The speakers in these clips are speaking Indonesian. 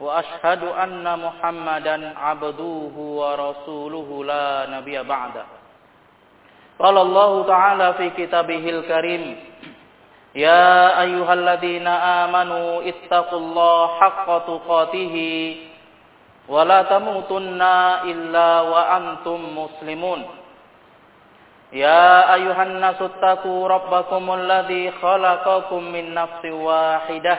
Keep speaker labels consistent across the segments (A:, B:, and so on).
A: وأشهد أن محمدا عبده ورسوله لا نبي بعده. قال الله تعالى في كتابه الكريم يا أيها الذين آمنوا اتقوا الله حق تقاته ولا تموتن إلا وأنتم مسلمون. يا أيها الناس اتقوا ربكم الذي خلقكم من نفس واحدة.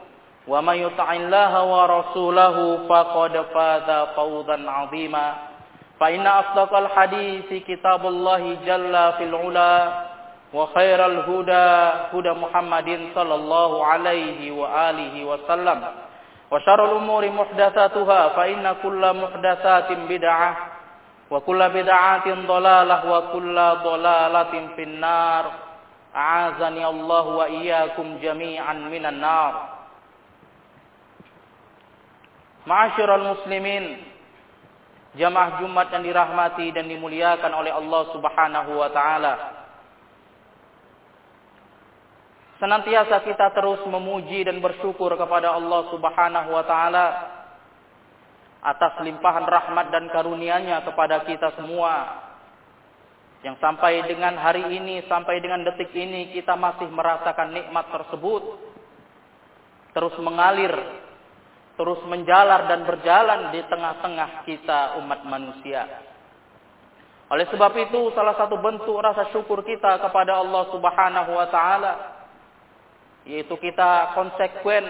A: ومن يطع الله ورسوله فقد فاز فوزا عظيما. فإن أصدق الحديث كتاب الله جل في العلا وخير الهدى هدى محمد صلى الله عليه وآله وسلم. وشر الأمور محدثاتها فإن كل محدثات بدعة وكل بدعة ضلالة وكل ضلالة في النار. أعاذني الله وإياكم جميعا من النار. Ma'asyiral muslimin Jamaah Jumat yang dirahmati dan dimuliakan oleh Allah Subhanahu wa taala. Senantiasa kita terus memuji dan bersyukur kepada Allah Subhanahu wa taala atas limpahan rahmat dan karunia-Nya kepada kita semua. Yang sampai dengan hari ini, sampai dengan detik ini kita masih merasakan nikmat tersebut terus mengalir terus menjalar dan berjalan di tengah-tengah kita umat manusia. Oleh sebab itu salah satu bentuk rasa syukur kita kepada Allah Subhanahu wa taala yaitu kita konsekuen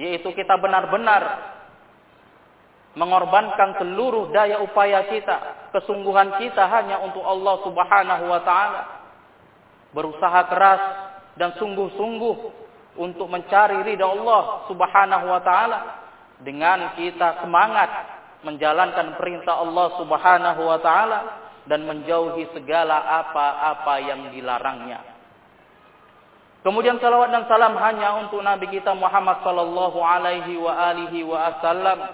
A: yaitu kita benar-benar mengorbankan seluruh daya upaya kita, kesungguhan kita hanya untuk Allah Subhanahu wa taala. Berusaha keras dan sungguh-sungguh untuk mencari ridha Allah Subhanahu wa taala. Dengan kita semangat menjalankan perintah Allah Subhanahu wa taala dan menjauhi segala apa-apa yang dilarangnya. Kemudian salawat dan salam hanya untuk Nabi kita Muhammad sallallahu alaihi wa alihi wasallam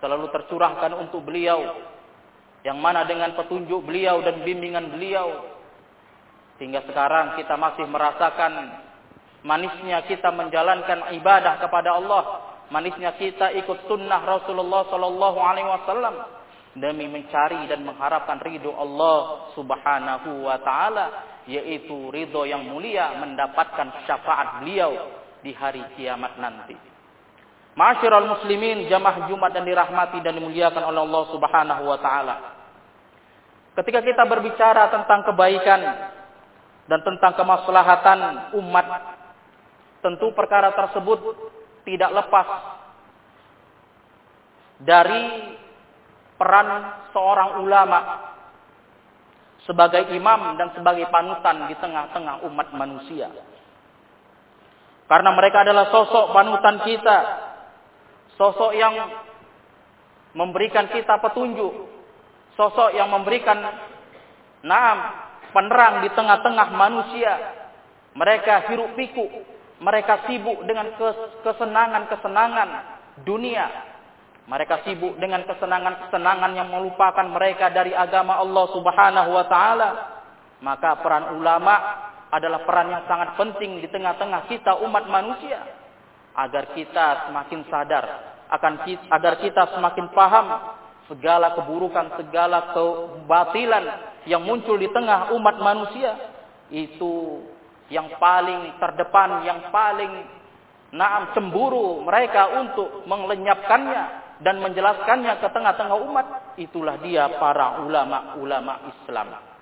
A: selalu tercurahkan untuk beliau. Yang mana dengan petunjuk beliau dan bimbingan beliau. Sehingga sekarang kita masih merasakan manisnya kita menjalankan ibadah kepada Allah, manisnya kita ikut sunnah Rasulullah Sallallahu Alaihi Wasallam demi mencari dan mengharapkan ridho Allah Subhanahu Wa Taala, yaitu ridho yang mulia mendapatkan syafaat beliau di hari kiamat nanti. Masyiral muslimin jamaah Jumat dan dirahmati dan dimuliakan oleh Allah Subhanahu wa taala. Ketika kita berbicara tentang kebaikan dan tentang kemaslahatan umat tentu perkara tersebut tidak lepas dari peran seorang ulama sebagai imam dan sebagai panutan di tengah-tengah umat manusia. Karena mereka adalah sosok panutan kita, sosok yang memberikan kita petunjuk, sosok yang memberikan naam penerang di tengah-tengah manusia. Mereka hirup pikuk mereka sibuk dengan kesenangan-kesenangan dunia. Mereka sibuk dengan kesenangan-kesenangan yang melupakan mereka dari agama Allah Subhanahu wa taala. Maka peran ulama adalah peran yang sangat penting di tengah-tengah kita umat manusia agar kita semakin sadar akan kita, agar kita semakin paham segala keburukan, segala kebatilan yang muncul di tengah umat manusia itu yang paling terdepan, yang paling naam cemburu mereka untuk melenyapkannya dan menjelaskannya ke tengah-tengah umat, itulah dia para ulama-ulama Islam.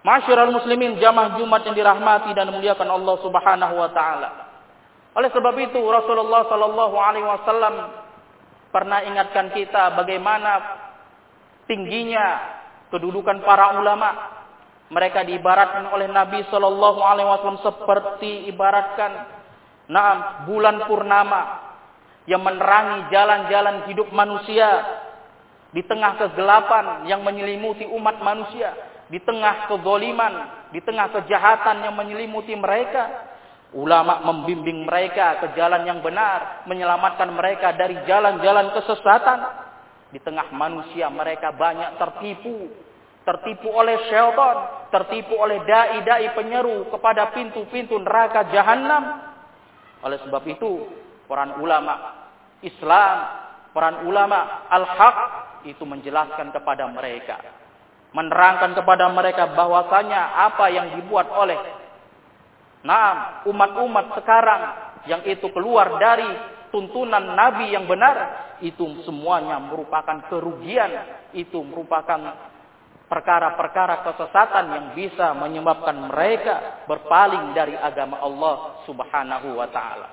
A: Masyarul muslimin jamaah Jumat yang dirahmati dan dimuliakan Allah Subhanahu wa taala. Oleh sebab itu Rasulullah sallallahu alaihi wasallam pernah ingatkan kita bagaimana tingginya kedudukan para ulama. Mereka diibaratkan oleh Nabi sallallahu alaihi wasallam seperti ibaratkan naam bulan purnama yang menerangi jalan-jalan hidup manusia di tengah kegelapan yang menyelimuti umat manusia di tengah kezoliman, di tengah kejahatan yang menyelimuti mereka, ulama membimbing mereka ke jalan yang benar, menyelamatkan mereka dari jalan-jalan kesesatan. Di tengah manusia mereka banyak tertipu, tertipu oleh syaitan, tertipu oleh dai-dai penyeru kepada pintu-pintu neraka jahanam. Oleh sebab itu, peran ulama Islam, peran ulama al-haq itu menjelaskan kepada mereka menerangkan kepada mereka bahwasanya apa yang dibuat oleh nah umat-umat sekarang yang itu keluar dari tuntunan nabi yang benar itu semuanya merupakan kerugian itu merupakan perkara-perkara kesesatan yang bisa menyebabkan mereka berpaling dari agama Allah Subhanahu wa taala.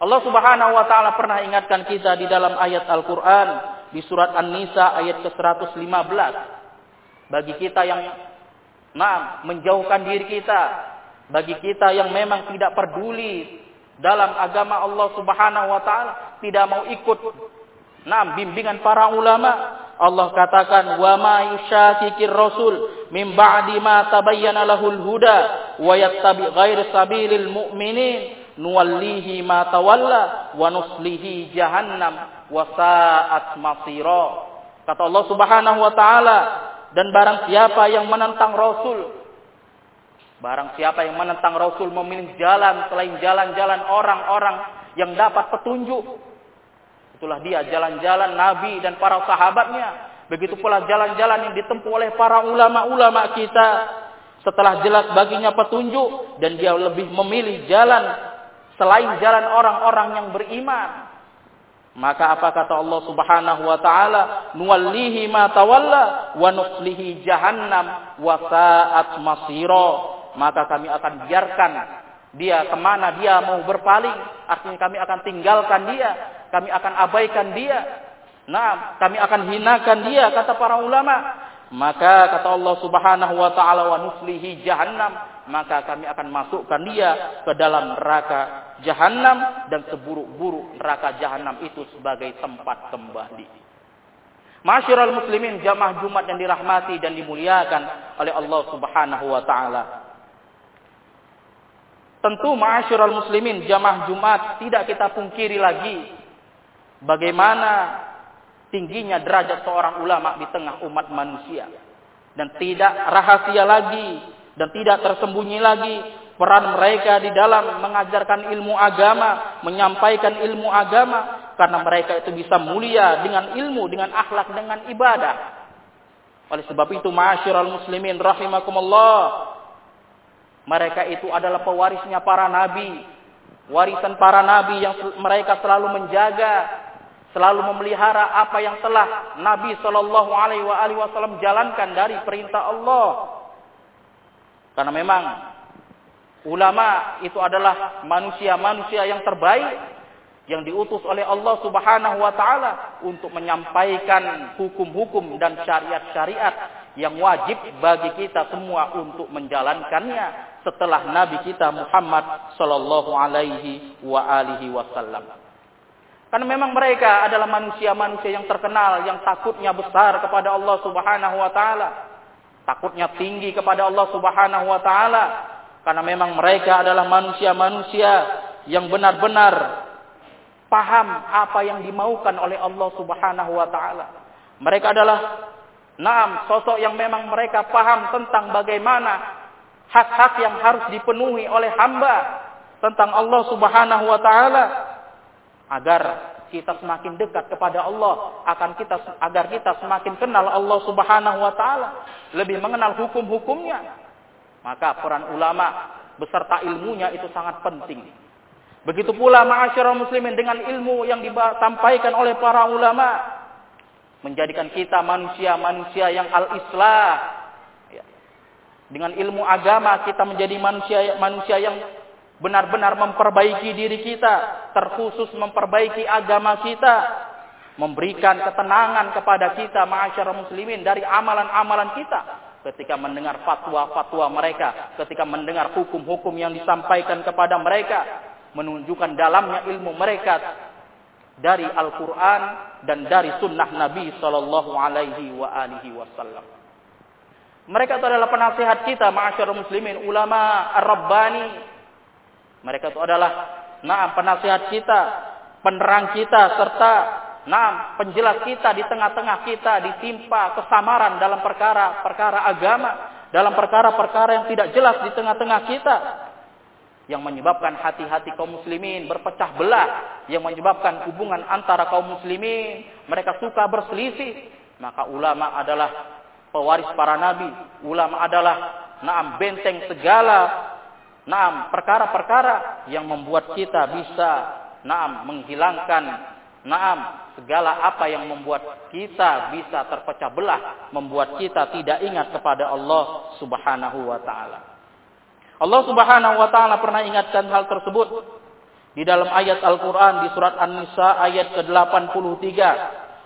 A: Allah Subhanahu wa taala pernah ingatkan kita di dalam ayat Al-Qur'an di surat An-Nisa ayat ke-115 bagi kita yang nah, menjauhkan diri kita, bagi kita yang memang tidak peduli dalam agama Allah Subhanahu wa taala, tidak mau ikut nah bimbingan para ulama, Allah katakan wa ma yusyakikir rasul min ba'di ma tabayyana lahul huda wa yattabi ghair sabilil mu'minin nuwallihi ma tawalla wa nuslihi jahannam wa sa'at masira. Kata Allah Subhanahu wa taala, dan barang siapa yang menentang Rasul, barang siapa yang menentang Rasul memilih jalan selain jalan-jalan orang-orang yang dapat petunjuk, itulah dia jalan-jalan Nabi dan para sahabatnya. Begitu pula jalan-jalan yang ditempuh oleh para ulama-ulama kita setelah jelas baginya petunjuk dan dia lebih memilih jalan selain jalan orang-orang yang beriman. Maka apa kata Allah Subhanahu wa taala? Nuwallihi ma tawalla wa nuslihi jahannam wa sa'at masira. Maka kami akan biarkan dia ke mana dia mau berpaling, artinya kami akan tinggalkan dia, kami akan abaikan dia. Nah, kami akan hinakan dia kata para ulama. Maka kata Allah Subhanahu wa taala wa nuslihi jahannam maka kami akan masukkan dia ke dalam neraka jahanam dan seburuk-buruk neraka jahanam itu sebagai tempat kembali. Masyiral muslimin jamaah Jumat yang dirahmati dan dimuliakan oleh Allah Subhanahu wa taala. Tentu masyiral muslimin jamaah Jumat tidak kita pungkiri lagi bagaimana tingginya derajat seorang ulama di tengah umat manusia dan tidak rahasia lagi dan tidak tersembunyi lagi peran mereka di dalam mengajarkan ilmu agama, menyampaikan ilmu agama karena mereka itu bisa mulia dengan ilmu, dengan akhlak, dengan ibadah. Oleh sebab itu, ma'asyiral muslimin rahimakumullah, mereka itu adalah pewarisnya para nabi, warisan para nabi yang mereka selalu menjaga, selalu memelihara apa yang telah Nabi Shallallahu Alaihi Wasallam jalankan dari perintah Allah karena memang ulama itu adalah manusia-manusia yang terbaik yang diutus oleh Allah Subhanahu wa taala untuk menyampaikan hukum-hukum dan syariat-syariat yang wajib bagi kita semua untuk menjalankannya setelah nabi kita Muhammad sallallahu alaihi wasallam. Karena memang mereka adalah manusia-manusia yang terkenal yang takutnya besar kepada Allah Subhanahu wa taala. Takutnya tinggi kepada Allah Subhanahu wa taala. Karena memang mereka adalah manusia-manusia yang benar-benar paham apa yang dimaukan oleh Allah Subhanahu wa taala. Mereka adalah enam sosok yang memang mereka paham tentang bagaimana hak-hak yang harus dipenuhi oleh hamba tentang Allah Subhanahu wa taala agar kita semakin dekat kepada Allah, akan kita agar kita semakin kenal Allah Subhanahu wa taala, lebih mengenal hukum-hukumnya. Maka peran ulama beserta ilmunya itu sangat penting. Begitu pula ma'asyiral muslimin dengan ilmu yang disampaikan oleh para ulama menjadikan kita manusia-manusia yang al-islah. Ya. Dengan ilmu agama kita menjadi manusia manusia yang benar-benar memperbaiki diri kita, terkhusus memperbaiki agama kita, memberikan ketenangan kepada kita ma'asyiral muslimin dari amalan-amalan kita ketika mendengar fatwa-fatwa mereka, ketika mendengar hukum-hukum yang disampaikan kepada mereka, menunjukkan dalamnya ilmu mereka dari Al-Quran dan dari sunnah Nabi Sallallahu Alaihi wa alihi Wasallam. Mereka itu adalah penasihat kita, ma'asyar muslimin, ulama ar-rabbani. Mereka itu adalah nah penasihat kita, penerang kita, serta nah penjelas kita di tengah-tengah kita ditimpa kesamaran dalam perkara-perkara agama, dalam perkara-perkara yang tidak jelas di tengah-tengah kita. Yang menyebabkan hati-hati kaum muslimin berpecah belah, yang menyebabkan hubungan antara kaum muslimin mereka suka berselisih, maka ulama adalah pewaris para nabi, ulama adalah naam benteng segala naam perkara-perkara yang membuat kita bisa naam menghilangkan naam segala apa yang membuat kita bisa terpecah belah, membuat kita tidak ingat kepada Allah Subhanahu wa taala. Allah Subhanahu wa taala pernah ingatkan hal tersebut di dalam ayat Al-Qur'an di surat An-Nisa ayat ke-83.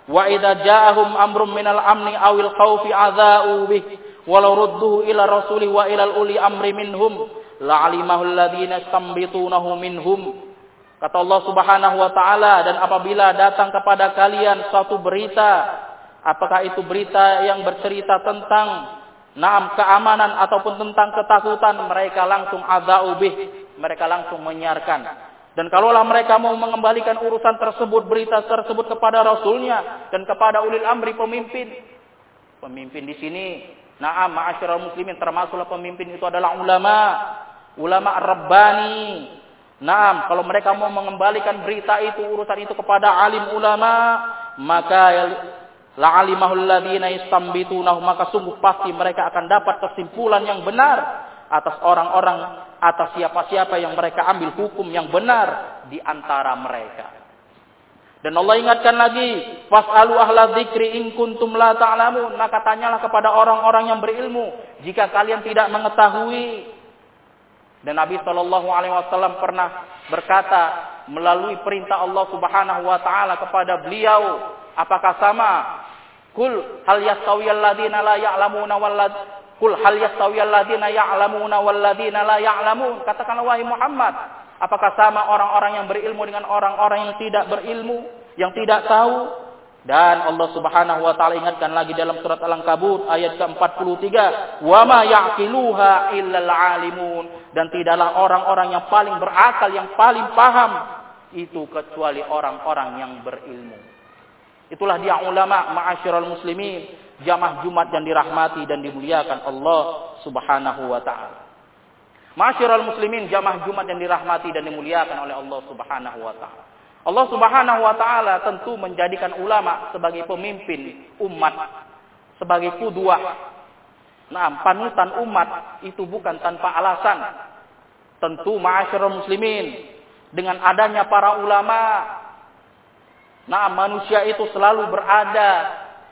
A: Wa idza ja'ahum amrum minal amni awil khaufi adza'u bih walau rudduhu ila rasuli wa ila uli amri minhum la'alimahu alladhina istambitunahu minhum. Kata Allah Subhanahu wa taala dan apabila datang kepada kalian suatu berita apakah itu berita yang bercerita tentang Naam keamanan ataupun tentang ketakutan mereka langsung adzaubih, mereka langsung menyiarkan. Dan kalaulah mereka mau mengembalikan urusan tersebut, berita tersebut kepada rasulnya dan kepada ulil amri pemimpin. Pemimpin di sini, naam ma'asyiral muslimin termasuklah pemimpin itu adalah ulama, ulama rabbani. Naam, kalau mereka mau mengembalikan berita itu, urusan itu kepada alim ulama, maka la'alimahul ladzina yastambitunahu maka sungguh pasti mereka akan dapat kesimpulan yang benar atas orang-orang atas siapa-siapa yang mereka ambil hukum yang benar di antara mereka. Dan Allah ingatkan lagi, fas'alu ahla dzikri in kuntum la ta'lamun. Maka tanyalah kepada orang-orang yang berilmu jika kalian tidak mengetahui. Dan Nabi Shallallahu alaihi wasallam pernah berkata melalui perintah Allah Subhanahu wa taala kepada beliau, apakah sama Kul hal yastawiyal ladina la ya'lamuna wal Kul hal yastawiyal ladina ya'lamuna wal ladina la ya'lamun. Katakanlah wahai Muhammad, apakah sama orang-orang yang berilmu dengan orang-orang yang tidak berilmu, yang tidak tahu? Dan Allah Subhanahu wa taala ingatkan lagi dalam surat Al-Ankabut ayat ke-43, "Wa ma ya'qiluha illal 'alimun." Dan tidaklah orang-orang yang paling berakal, yang paling paham itu kecuali orang-orang yang berilmu. Itulah dia ulama ma'asyiral muslimin, jamaah Jumat yang dirahmati dan dimuliakan Allah Subhanahu wa taala. Ma'asyiral muslimin, jamaah Jumat yang dirahmati dan dimuliakan oleh Allah Subhanahu wa taala. Allah Subhanahu wa taala tentu menjadikan ulama sebagai pemimpin umat, sebagai kudwah. Nah, panutan umat itu bukan tanpa alasan. Tentu ma'asyiral muslimin dengan adanya para ulama Nah, manusia itu selalu berada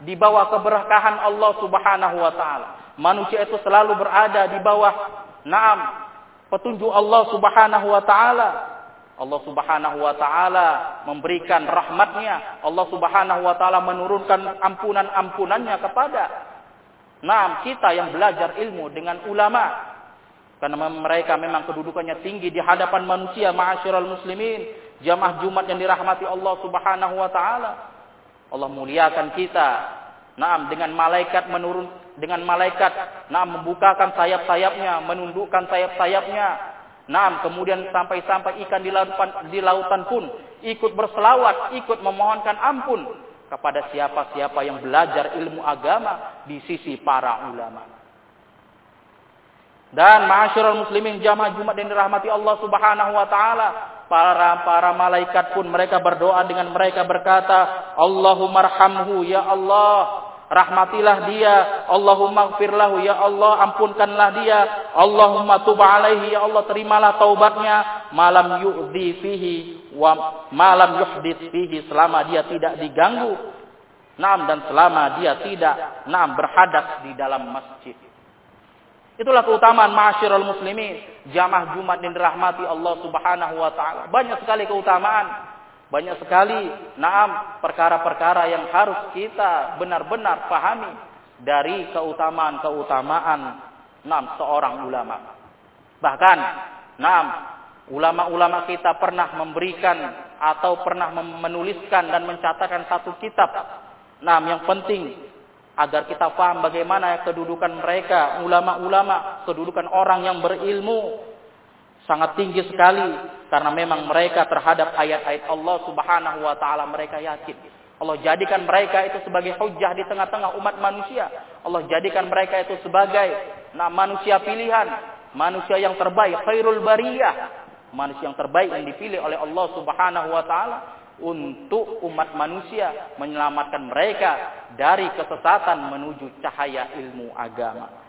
A: di bawah keberkahan Allah Subhanahu wa taala. Manusia itu selalu berada di bawah naam petunjuk Allah Subhanahu wa taala. Allah Subhanahu wa taala memberikan rahmatnya. Allah Subhanahu wa taala menurunkan ampunan-ampunannya kepada naam kita yang belajar ilmu dengan ulama. Karena mereka memang kedudukannya tinggi di hadapan manusia, ma'asyiral muslimin jamaah Jumat yang dirahmati Allah Subhanahu wa taala. Allah muliakan kita. Naam dengan malaikat menurun dengan malaikat naam membukakan sayap-sayapnya, menundukkan sayap-sayapnya. Naam kemudian sampai-sampai ikan di lautan di lautan pun ikut berselawat, ikut memohonkan ampun kepada siapa-siapa yang belajar ilmu agama di sisi para ulama. Dan ma'asyiral muslimin jamaah Jumat yang dirahmati Allah Subhanahu wa taala, para para malaikat pun mereka berdoa dengan mereka berkata, Allahumma arhamhu ya Allah, rahmatilah dia, Allahumma gfirlahu ya Allah, ampunkanlah dia, Allahumma tub alaihi ya Allah, terimalah taubatnya, malam yu'dhi fihi wa malam yuhdith fihi selama dia tidak diganggu. Naam dan selama dia tidak naam berhadas di dalam masjid. Itulah keutamaan ma'asyiral muslimin, jamaah Jumat yang dirahmati Allah Subhanahu wa taala. Banyak sekali keutamaan. Banyak sekali naam perkara-perkara yang harus kita benar-benar pahami dari keutamaan-keutamaan naam seorang ulama. Bahkan naam ulama-ulama kita pernah memberikan atau pernah menuliskan dan mencatatkan satu kitab naam yang penting agar kita paham bagaimana kedudukan mereka ulama-ulama, kedudukan orang yang berilmu sangat tinggi sekali karena memang mereka terhadap ayat-ayat Allah Subhanahu wa taala mereka yakin. Allah jadikan mereka itu sebagai hujah di tengah-tengah umat manusia. Allah jadikan mereka itu sebagai nah, manusia pilihan, manusia yang terbaik, khairul bariyah. Manusia yang terbaik yang dipilih oleh Allah Subhanahu wa taala untuk umat manusia menyelamatkan mereka dari kesesatan menuju cahaya ilmu agama.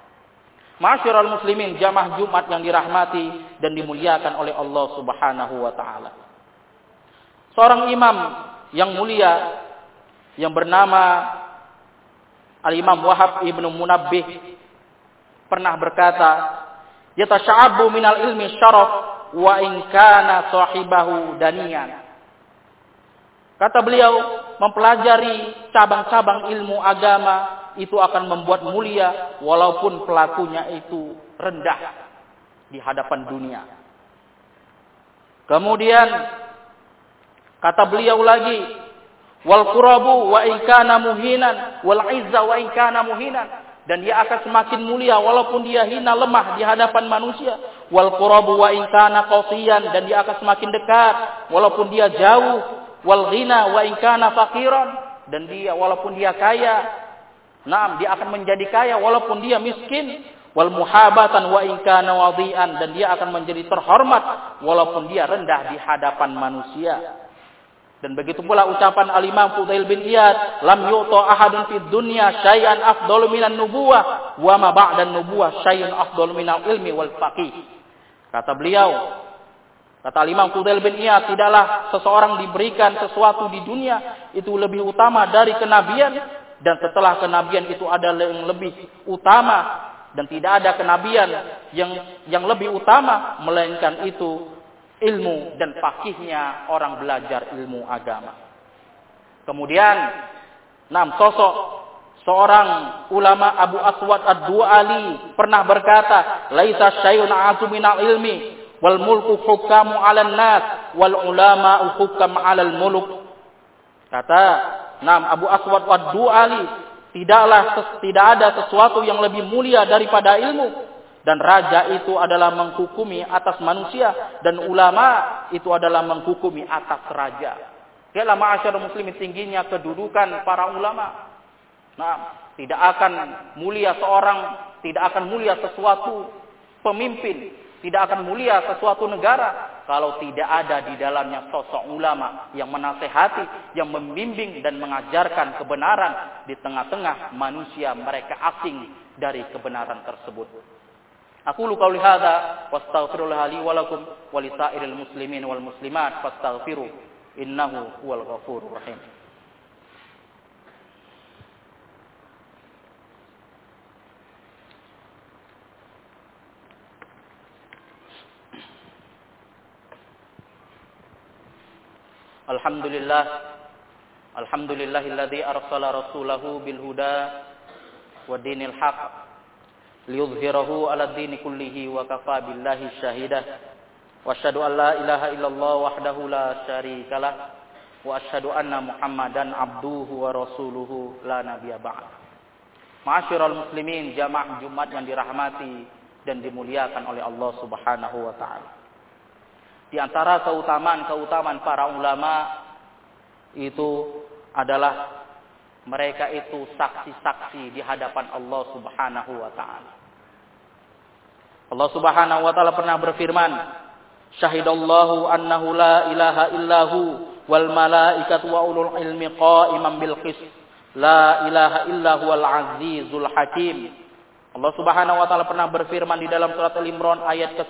A: Masyarul muslimin jamaah Jumat yang dirahmati dan dimuliakan oleh Allah Subhanahu wa taala. Seorang imam yang mulia yang bernama Al-Imam Wahab Ibnu Munabbih pernah berkata, "Yatasha'abu minal ilmi syaraf wa in kana sahibahu daniyan." Kata beliau, mempelajari cabang-cabang ilmu agama itu akan membuat mulia walaupun pelakunya itu rendah di hadapan dunia. Kemudian kata beliau lagi wal qurabu wa in kana muhinan wal izza wa in kana muhinan. Dan dia akan semakin mulia walaupun dia hina lemah di hadapan manusia. Wal qurabu wa in kana qasiyan dan dia akan semakin dekat walaupun dia jauh. Wal ghina wa in kana faqiran. Dan dia walaupun dia kaya Naam, dia akan menjadi kaya walaupun dia miskin. Wal muhabatan wa in kana wadian dan dia akan menjadi terhormat walaupun dia rendah di hadapan manusia. Dan begitu pula ucapan Al-Imam Fudail bin Iyad, lam yu'ta ahadun fid dunya syai'an afdalu minan nubuwah wa ma ba'dan nubuwah syai'an afdalu minal ilmi wal faqih. Kata beliau, kata Imam Fudail bin Iyad, tidaklah seseorang diberikan sesuatu di dunia itu lebih utama dari kenabian dan setelah kenabian itu ada yang lebih utama dan tidak ada kenabian yang yang lebih utama melainkan itu ilmu dan fakihnya orang belajar ilmu agama. Kemudian enam sosok seorang ulama Abu Aswad Ad-Du'ali pernah berkata, "Laisa syai'un a'zu minal ilmi wal mulku hukamu 'alan nas wal ulama hukam 'alal muluk." Kata Nam Abu Aswad wad Ali tidaklah tidak ada sesuatu yang lebih mulia daripada ilmu dan raja itu adalah menghukumi atas manusia dan ulama itu adalah menghukumi atas raja. Ialah ma'asyar muslimin tingginya kedudukan para ulama. Nah, tidak akan mulia seorang, tidak akan mulia sesuatu pemimpin, tidak akan mulia sesuatu negara kalau tidak ada di dalamnya sosok ulama yang menasehati, yang membimbing dan mengajarkan kebenaran di tengah-tengah manusia mereka asing dari kebenaran tersebut. Aku lu qauli hadza wastaghfirullah li wa muslimin wal muslimat fastaghfiru innahu huwal ghafurur rahim. Alhamdulillah. Alhamdulillahilladzi arsala rasulahu bil huda wa dinil haq liyudhhirahu 'ala dini kullihi wa kafa billahi syahida wa asyhadu an la ilaha illallah wahdahu la syarikalah wa asyhadu anna muhammadan abduhu wa rasuluhu la nabiyya ba'd. Ma'asyiral muslimin jamaah Jumat yang dirahmati dan dimuliakan oleh Allah Subhanahu wa taala di antara keutamaan-keutamaan para ulama itu adalah mereka itu saksi-saksi di hadapan Allah Subhanahu wa taala. Allah Subhanahu wa taala pernah berfirman, "Syahidallahu annahu la ilaha illahu wal malaikatu wa ulul ilmi qa'iman bil qist. La ilaha illa huwal azizul hakim." Allah Subhanahu wa taala pernah berfirman di dalam surat Al-Imran ayat ke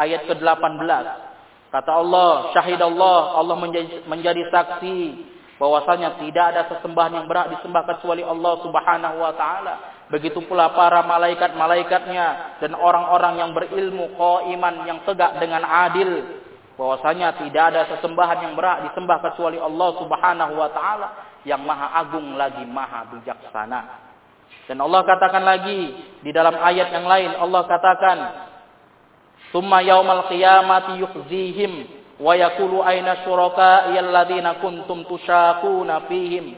A: ayat ke-18, Kata Allah, syahid Allah, Allah menjadi, menjadi saksi bahwasanya tidak ada sesembahan yang berhak disembah kecuali Allah Subhanahu wa taala. Begitu pula para malaikat-malaikatnya dan orang-orang yang berilmu iman yang tegak dengan adil bahwasanya tidak ada sesembahan yang berhak disembah kecuali Allah Subhanahu wa taala yang maha agung lagi maha bijaksana. Dan Allah katakan lagi di dalam ayat yang lain Allah katakan Summa yaumal qiyamati yukhzihim wa yaqulu aina syuraka'i alladziina kuntum tusyaquna fihim.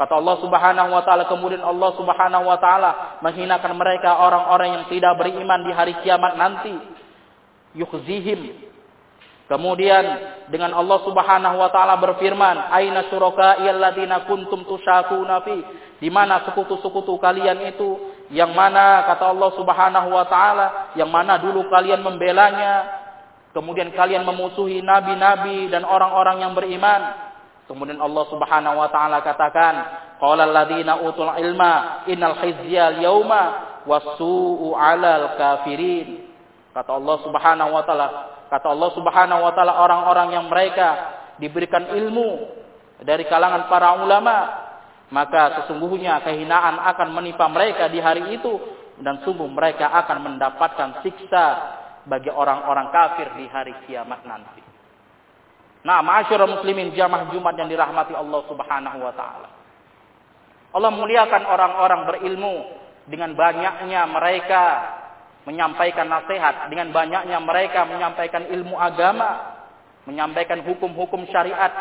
A: Kata Allah Subhanahu wa taala kemudian Allah Subhanahu wa taala menghinakan mereka orang-orang yang tidak beriman di hari kiamat nanti. Yukhzihim. Kemudian dengan Allah Subhanahu wa taala berfirman, "Aina syuraka'i alladziina kuntum tusyaquna fi?" Di mana sekutu-sekutu kalian itu yang mana kata Allah Subhanahu wa taala, yang mana dulu kalian membelanya, kemudian kalian memusuhi nabi-nabi dan orang-orang yang beriman. Kemudian Allah Subhanahu wa taala katakan, qala alladziina utul ilma innal khizya al-yauma wasu'u 'alal kafirin. Kata Allah Subhanahu wa taala, kata Allah Subhanahu wa taala orang-orang yang mereka diberikan ilmu dari kalangan para ulama maka sesungguhnya kehinaan akan menimpa mereka di hari itu dan sungguh mereka akan mendapatkan siksa bagi orang-orang kafir di hari kiamat nanti. Nah, ma'asyiral muslimin jamaah Jumat yang dirahmati Allah Subhanahu wa taala. Allah muliakan orang-orang berilmu dengan banyaknya mereka menyampaikan nasihat, dengan banyaknya mereka menyampaikan ilmu agama, menyampaikan hukum-hukum syariat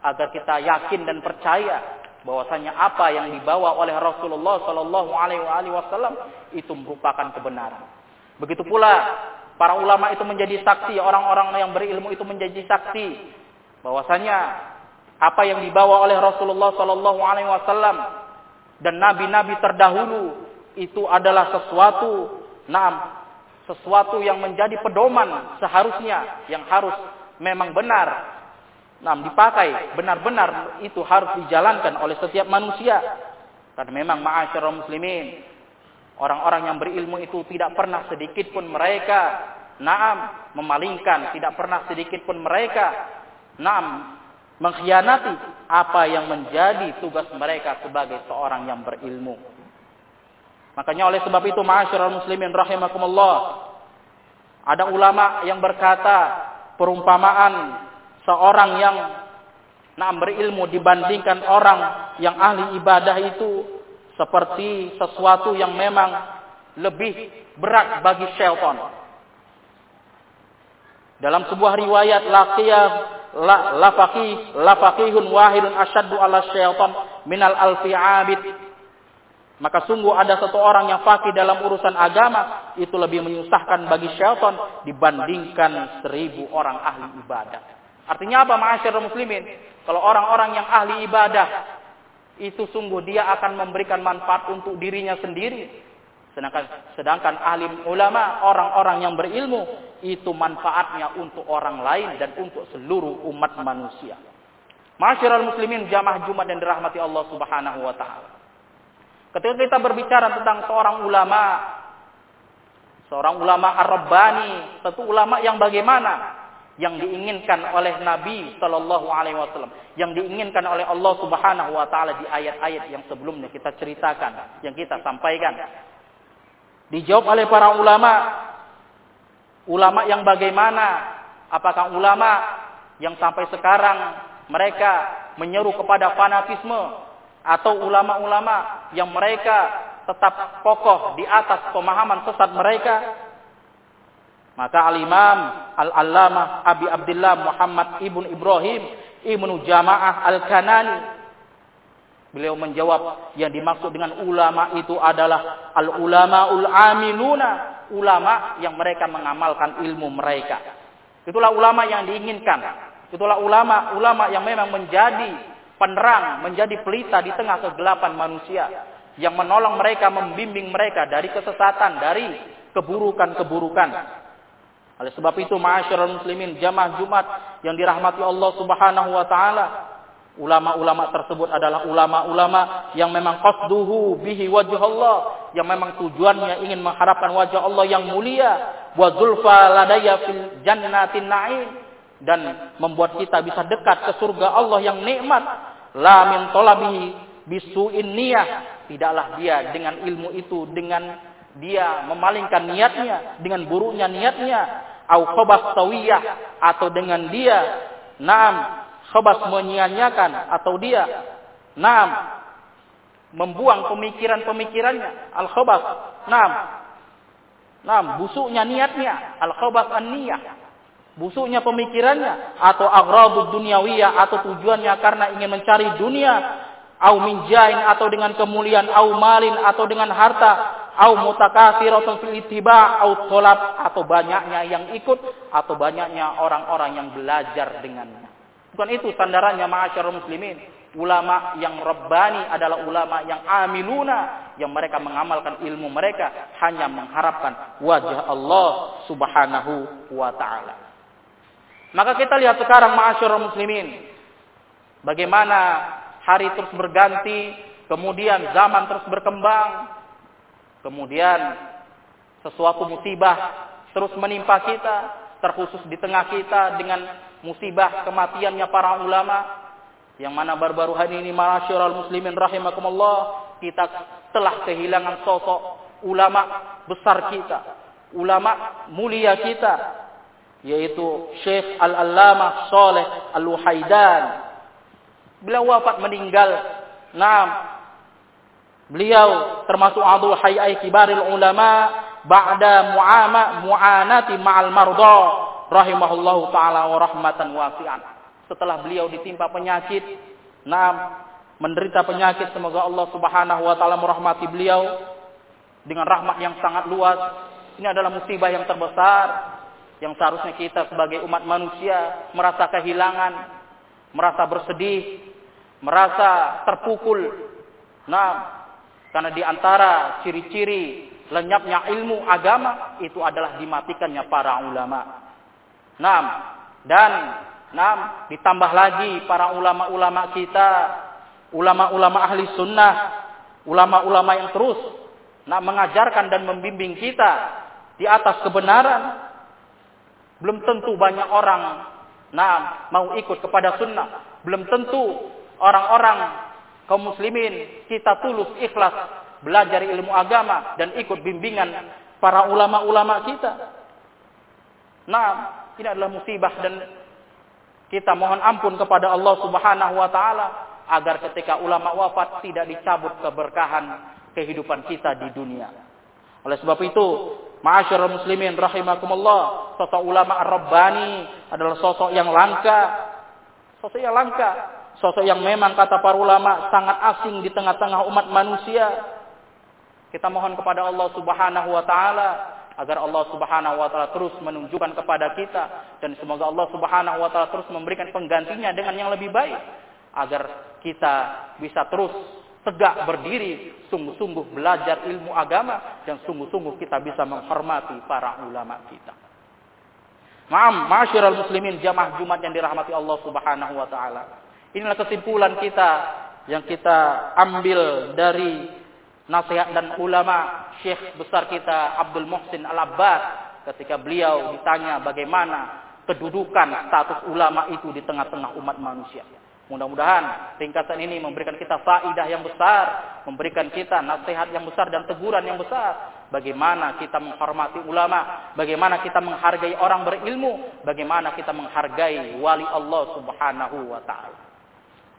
A: agar kita yakin dan percaya bahwasanya apa yang dibawa oleh Rasulullah Shallallahu Alaihi Wasallam itu merupakan kebenaran. Begitu pula para ulama itu menjadi saksi, orang-orang yang berilmu itu menjadi saksi bahwasanya apa yang dibawa oleh Rasulullah Shallallahu Alaihi Wasallam dan nabi-nabi terdahulu itu adalah sesuatu, nam, sesuatu yang menjadi pedoman seharusnya yang harus memang benar Nah, dipakai benar-benar itu harus dijalankan oleh setiap manusia. Karena memang ma'asyiral muslimin, orang-orang yang berilmu itu tidak pernah sedikit pun mereka naam memalingkan, tidak pernah sedikit pun mereka naam mengkhianati apa yang menjadi tugas mereka sebagai seorang yang berilmu. Makanya oleh sebab itu ma'asyiral muslimin rahimakumullah ada ulama yang berkata perumpamaan seorang yang nak berilmu dibandingkan orang yang ahli ibadah itu seperti sesuatu yang memang lebih berat bagi syaitan. Dalam sebuah riwayat laqiyah la lafaqih lafaqihun wahidun asyaddu ala syaitan minal alfi abid. Maka sungguh ada satu orang yang fakih dalam urusan agama itu lebih menyusahkan bagi syaitan dibandingkan seribu orang ahli ibadah. Artinya apa ma'asyar muslimin? Kalau orang-orang yang ahli ibadah itu sungguh dia akan memberikan manfaat untuk dirinya sendiri. Sedangkan sedangkan ahli ulama, orang-orang yang berilmu itu manfaatnya untuk orang lain dan untuk seluruh umat manusia. Masyarul muslimin jamaah Jumat dan dirahmati Allah Subhanahu wa taala. Ketika kita berbicara tentang seorang ulama, seorang ulama Ar-Rabbani, tentu ulama yang bagaimana? Yang diinginkan oleh Nabi Shallallahu Alaihi Wasallam, yang diinginkan oleh Allah Subhanahu Wa Taala di ayat-ayat yang sebelumnya kita ceritakan, yang kita sampaikan. Dijawab oleh para ulama, ulama yang bagaimana? Apakah ulama yang sampai sekarang mereka menyeru kepada fanatisme atau ulama-ulama yang mereka tetap kokoh di atas pemahaman sesat mereka maka al-imam al-allamah Abi Abdullah Muhammad ibn Ibrahim ibnu Jamaah al-Kanani. Beliau menjawab yang dimaksud dengan ulama itu adalah al-ulamaul amiluna. Ulama yang mereka mengamalkan ilmu mereka. Itulah ulama yang diinginkan. Itulah ulama-ulama yang memang menjadi penerang, menjadi pelita di tengah kegelapan manusia. Yang menolong mereka, membimbing mereka dari kesesatan, dari keburukan-keburukan. Oleh sebab itu, ma'asyiral muslimin, jamaah Jumat yang dirahmati Allah Subhanahu wa taala, ulama-ulama tersebut adalah ulama-ulama yang memang qasduhu bihi wajh Allah, yang memang tujuannya ingin mengharapkan wajah Allah yang mulia, wa zulfa ladaya fil jannatin na'im dan membuat kita bisa dekat ke surga Allah yang nikmat. La min talabihi bisu'in niyah. Tidaklah dia dengan ilmu itu dengan dia memalingkan niatnya dengan buruknya niatnya. Au khabas tawiyah atau dengan dia naam khabas menyia-nyiakan atau dia naam membuang pemikiran-pemikirannya. Al khabas naam naam busuknya niatnya. Al khabas an-niyah busuknya pemikirannya. Atau aghrabud dunyawiyah atau tujuannya karena ingin mencari dunia. Au minjain atau dengan kemuliaan au malin atau dengan harta au mutakathiratun fil ittiba au tolab atau banyaknya yang ikut atau banyaknya orang-orang yang belajar dengannya bukan itu sandarannya ma'asyarul muslimin ulama yang rabbani adalah ulama yang amiluna yang mereka mengamalkan ilmu mereka hanya mengharapkan wajah Allah Subhanahu wa taala maka kita lihat sekarang ma'asyurul muslimin. Bagaimana hari terus berganti, kemudian zaman terus berkembang, kemudian sesuatu musibah terus menimpa kita, terkhusus di tengah kita dengan musibah kematiannya para ulama, yang mana baru-baru hari ini ma'asyurul muslimin rahimakumullah, kita telah kehilangan sosok ulama besar kita, ulama mulia kita, yaitu Syekh Al-Allamah Saleh Al-Wahaidan. Beliau wafat meninggal. Naam. Beliau termasuk adul hayai kibaril ulama ba'da mu'ama mu'anati ma'al marda rahimahullahu taala wa rahmatan wasi'an. Setelah beliau ditimpa penyakit, naam, menderita penyakit semoga Allah Subhanahu wa taala merahmati beliau dengan rahmat yang sangat luas. Ini adalah musibah yang terbesar yang seharusnya kita sebagai umat manusia merasa kehilangan, merasa bersedih, merasa terpukul. Nah, karena di antara ciri-ciri lenyapnya ilmu agama itu adalah dimatikannya para ulama. Nah, dan nah, ditambah lagi para ulama-ulama kita, ulama-ulama ahli sunnah, ulama-ulama yang terus nah, mengajarkan dan membimbing kita di atas kebenaran, belum tentu banyak orang nah mau ikut kepada sunnah. Belum tentu orang-orang kaum muslimin kita tulus ikhlas belajar ilmu agama dan ikut bimbingan para ulama-ulama kita. Nah, ini adalah musibah dan kita mohon ampun kepada Allah Subhanahu wa taala agar ketika ulama wafat tidak dicabut keberkahan kehidupan kita di dunia. Oleh sebab itu, Ma'asyiral muslimin rahimakumullah, sosok ulama Ar-Rabbani adalah sosok yang langka. Sosok yang langka, sosok yang memang kata para ulama sangat asing di tengah-tengah umat manusia. Kita mohon kepada Allah Subhanahu wa taala agar Allah Subhanahu wa taala terus menunjukkan kepada kita dan semoga Allah Subhanahu wa taala terus memberikan penggantinya dengan yang lebih baik agar kita bisa terus tegak berdiri, sungguh-sungguh belajar ilmu agama dan sungguh-sungguh kita bisa menghormati para ulama kita. Maam, masyiral muslimin jamaah Jumat yang dirahmati Allah Subhanahu wa taala. Inilah kesimpulan kita yang kita ambil dari nasihat dan ulama Syekh besar kita Abdul Muhsin Al-Abbas ketika beliau ditanya bagaimana kedudukan status ulama itu di tengah-tengah umat manusia. Mudah-mudahan ringkasan ini memberikan kita faidah yang besar, memberikan kita nasihat yang besar dan teguran yang besar. Bagaimana kita menghormati ulama, bagaimana kita menghargai orang berilmu, bagaimana kita menghargai wali Allah Subhanahu wa taala.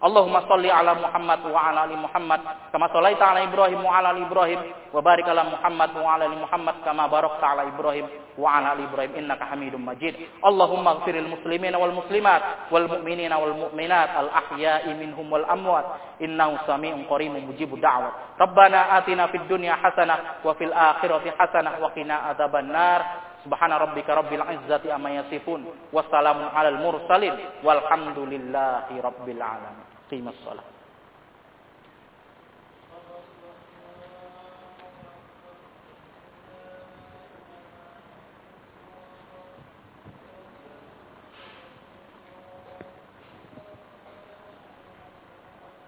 A: Allahumma salli ala Muhammad wa ala ali Muhammad kama sallaita ala Ibrahim wa ala ali Ibrahim wa barik ala Muhammad wa ala ali Muhammad kama barakta ala Ibrahim wa ala ali Ibrahim innaka Hamidum Majid. Allahumma ighfiril muslimina wal muslimat wal mu'minina wal mu'minat al ahya'i minhum wal amwat innahu sami'un qaribun mujibud da'wat. Rabbana atina fid dunya hasanah wa fil akhirati hasanah wa qina adzaban nar. Subhana rabbika rabbil izzati amma yasifun. Wassalamun alal mursalin. Walhamdulillahi rabbil alamin yuqimus shalah.